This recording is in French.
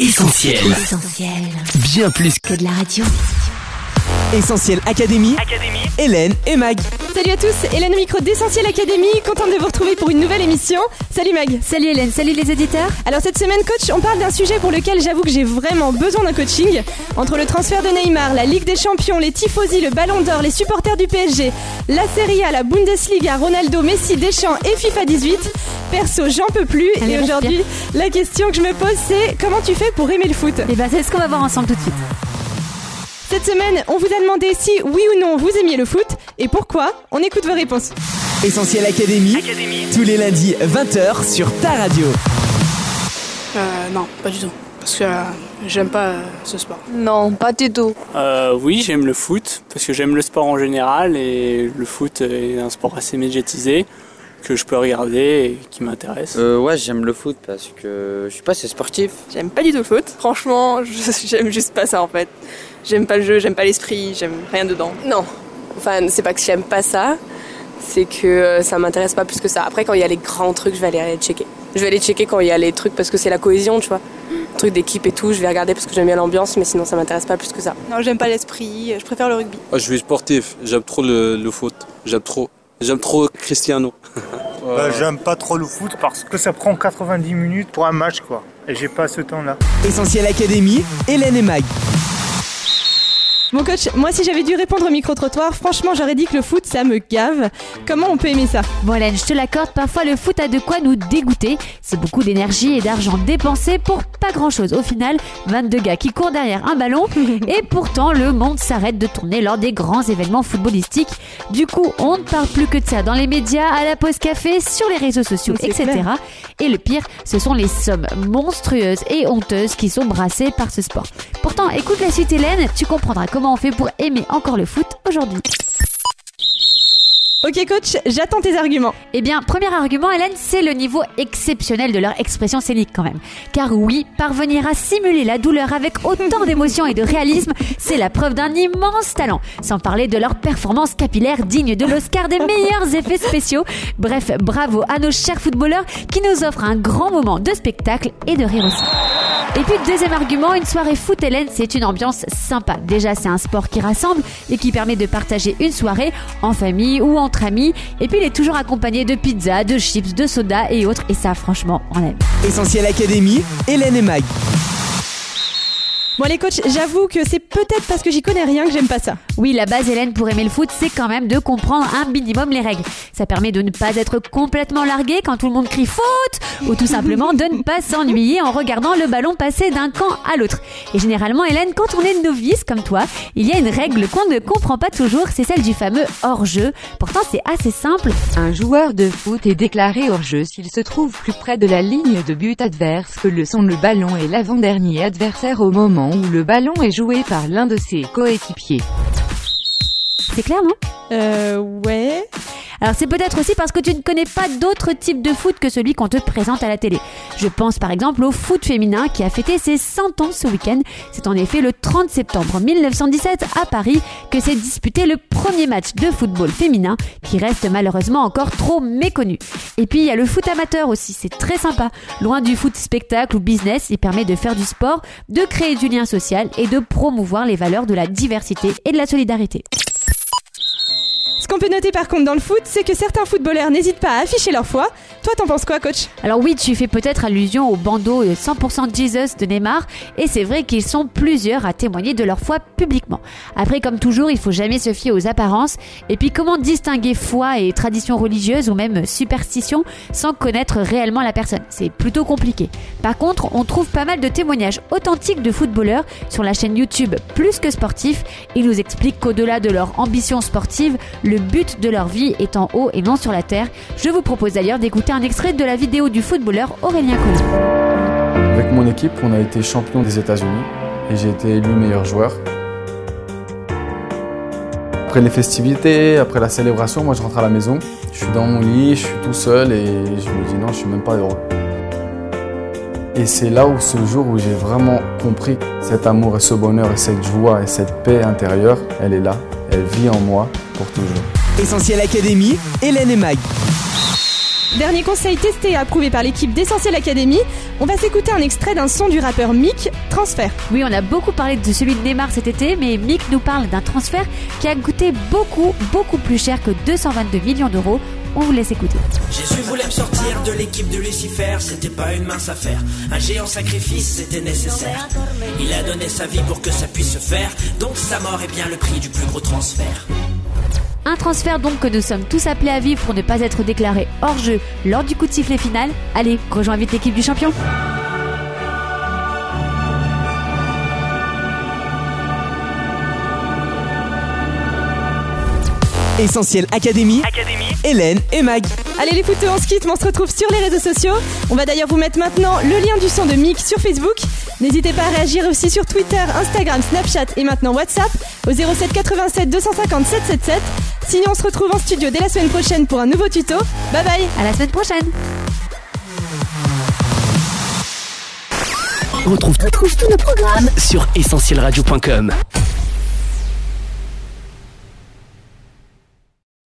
Essentiel. Essentiel. Bien plus Que de la radio. Essentiel Académie. Hélène et Mag. Salut à tous, Hélène micro d'Essentiel Academy, contente de vous retrouver pour une nouvelle émission. Salut Mag. Salut Hélène, salut les éditeurs. Alors cette semaine coach, on parle d'un sujet pour lequel j'avoue que j'ai vraiment besoin d'un coaching. Entre le transfert de Neymar, la Ligue des Champions, les tifosi, le Ballon d'Or, les supporters du PSG, la Serie A, la Bundesliga, Ronaldo, Messi, Deschamps et FIFA 18. Perso, j'en peux plus. Allez, et aujourd'hui, la question que je me pose c'est comment tu fais pour aimer le foot? Et ben c'est ce qu'on va voir ensemble tout de suite. Cette semaine, on vous a demandé si oui ou non vous aimiez le foot et pourquoi. On écoute vos réponses. Essentiel Académie. Tous les lundis 20h sur ta radio. Euh, non, pas du tout. Parce que euh, j'aime pas euh, ce sport. Non, pas du tout. Euh, oui, j'aime le foot parce que j'aime le sport en général et le foot est un sport assez médiatisé que je peux regarder et qui m'intéresse. Euh, ouais, j'aime le foot parce que je suis pas assez sportif. J'aime pas du tout le foot. Franchement, j'aime juste pas ça en fait. J'aime pas le jeu, j'aime pas l'esprit, j'aime rien dedans. Non. Enfin, c'est pas que j'aime pas ça, c'est que euh, ça m'intéresse pas plus que ça. Après, quand il y a les grands trucs, je vais aller checker. Je vais aller checker quand il y a les trucs parce que c'est la cohésion, tu vois. Trucs d'équipe et tout, je vais regarder parce que j'aime bien l'ambiance, mais sinon ça m'intéresse pas plus que ça. Non, j'aime pas l'esprit, je préfère le rugby. Ah, je suis sportif, j'aime trop le, le foot, j'aime trop. J'aime trop Cristiano. Bah, J'aime pas trop le foot parce que ça prend 90 minutes pour un match quoi. Et j'ai pas ce temps là. Essentiel Académie. Hélène et Mag. Mon coach, moi si j'avais dû répondre au micro-trottoir, franchement j'aurais dit que le foot ça me gave. Comment on peut aimer ça? Bon Hélène, je te l'accorde, parfois le foot a de quoi nous dégoûter. C'est beaucoup d'énergie et d'argent dépensé pour pas grand chose. Au final, 22 gars qui courent derrière un ballon et pourtant le monde s'arrête de tourner lors des grands événements footballistiques. Du coup, on ne parle plus que de ça dans les médias, à la pause café, sur les réseaux sociaux, etc. clair. Et le pire, ce sont les sommes monstrueuses et honteuses qui sont brassées par ce sport. Pourtant, écoute la suite Hélène, tu comprendras comment on fait pour aimer encore le foot aujourd'hui. Ok coach, j'attends tes arguments. Eh bien, premier argument, Hélène, c'est le niveau exceptionnel de leur expression scénique quand même. Car oui, parvenir à simuler la douleur avec autant d'émotion et de réalisme, c'est la preuve d'un immense talent. Sans parler de leur performance capillaire digne de l'Oscar des meilleurs effets spéciaux. Bref, bravo à nos chers footballeurs qui nous offrent un grand moment de spectacle et de rire aussi. Et puis deuxième argument, une soirée foot Hélène, c'est une ambiance sympa. Déjà, c'est un sport qui rassemble et qui permet de partager une soirée en famille ou entre amis. Et puis il est toujours accompagné de pizza, de chips, de soda et autres. Et ça, franchement, on aime. Essentiel Académie. Hélène et Mag. Bon allez coach, j'avoue que c'est peut-être parce que j'y connais rien que j'aime pas ça. Oui, la base Hélène pour aimer le foot, c'est quand même de comprendre un minimum les règles. Ça permet de ne pas être complètement largué quand tout le monde crie faute ou tout simplement de ne pas s'ennuyer en regardant le ballon passer d'un camp à l'autre. Et généralement Hélène, quand on est novice comme toi, il y a une règle qu'on ne comprend pas toujours, c'est celle du fameux hors-jeu. Pourtant, c'est assez simple. Un joueur de foot est déclaré hors jeu s'il se trouve plus près de la ligne de but adverse que le sont le ballon et l'avant-dernier adversaire au moment où le ballon est joué par l'un de ses coéquipiers. C'est clair, non? Euh ouais. Alors c'est peut-être aussi parce que tu ne connais pas d'autres types de foot que celui qu'on te présente à la télé. Je pense par exemple au foot féminin qui a fêté ses 100 ans ce week-end. C'est en effet le 30 septembre 1917 à Paris que s'est disputé le premier match de football féminin qui reste malheureusement encore trop méconnu. Et puis il y a le foot amateur aussi, c'est très sympa. Loin du foot spectacle ou business, il permet de faire du sport, de créer du lien social et de promouvoir les valeurs de la diversité et de la solidarité. Qu'on peut noter par contre dans le foot, c'est que certains footballeurs n'hésitent pas à afficher leur foi. Toi t'en penses quoi coach? Alors oui, tu fais peut-être allusion au bandeau euh, 100% Jesus de Neymar, et c'est vrai qu'ils sont plusieurs à témoigner de leur foi publiquement. Après, comme toujours, il faut jamais se fier aux apparences, et puis comment distinguer foi et tradition religieuse ou même superstition sans connaître réellement la personne? C'est plutôt compliqué. Par contre, on trouve pas mal de témoignages authentiques de footballeurs sur la chaîne YouTube Plus que Sportif. Ils nous expliquent qu'au-delà de leur ambition sportive, le but de leur vie est en haut et non sur la terre. Je vous propose d'ailleurs d'écouter un extrait de la vidéo du footballeur Aurélien Colli. Avec mon équipe, on a été champion des États-Unis et j'ai été élu meilleur joueur. Après les festivités, après la célébration, moi je rentre à la maison, je suis dans mon lit, je suis tout seul et je me dis non, je suis même pas heureux. Et c'est là où ce jour où j'ai vraiment compris cet amour et ce bonheur et cette joie et cette paix intérieure, elle est là, elle vit en moi pour toujours. Essentiel Académie. Hélène et Mag. Dernier conseil testé et approuvé par l'équipe d'Essentiel Academy, on va s'écouter un extrait d'un son du rappeur Mick, Transfert. Oui, on a beaucoup parlé de celui de Neymar cet été, mais Mick nous parle d'un transfert qui a coûté beaucoup, beaucoup plus cher que 222 millions d'euros. On vous laisse écouter. Jésus voulait me sortir de l'équipe de Lucifer, c'était pas une mince affaire. Un géant sacrifice, c'était nécessaire. Il a donné sa vie pour que ça puisse se faire, donc sa mort est bien le prix du plus gros transfert. Un transfert donc que nous sommes tous appelés à vivre pour ne pas être déclarés hors jeu lors du coup de sifflet final. Allez, rejoins vite l'équipe du champion. Essentiel Académie, Hélène et Mag. Allez les fouteux, on se quitte, mais on se retrouve sur les réseaux sociaux. On va d'ailleurs vous mettre maintenant le lien du son de Mick sur Facebook. N'hésitez pas à réagir aussi sur Twitter, Instagram, Snapchat et maintenant WhatsApp au 07 87 250 777. Sinon, on se retrouve en studio dès la semaine prochaine pour un nouveau tuto. Bye bye À la semaine prochaine On retrouve, tous nos programmes sur essentielradio.com.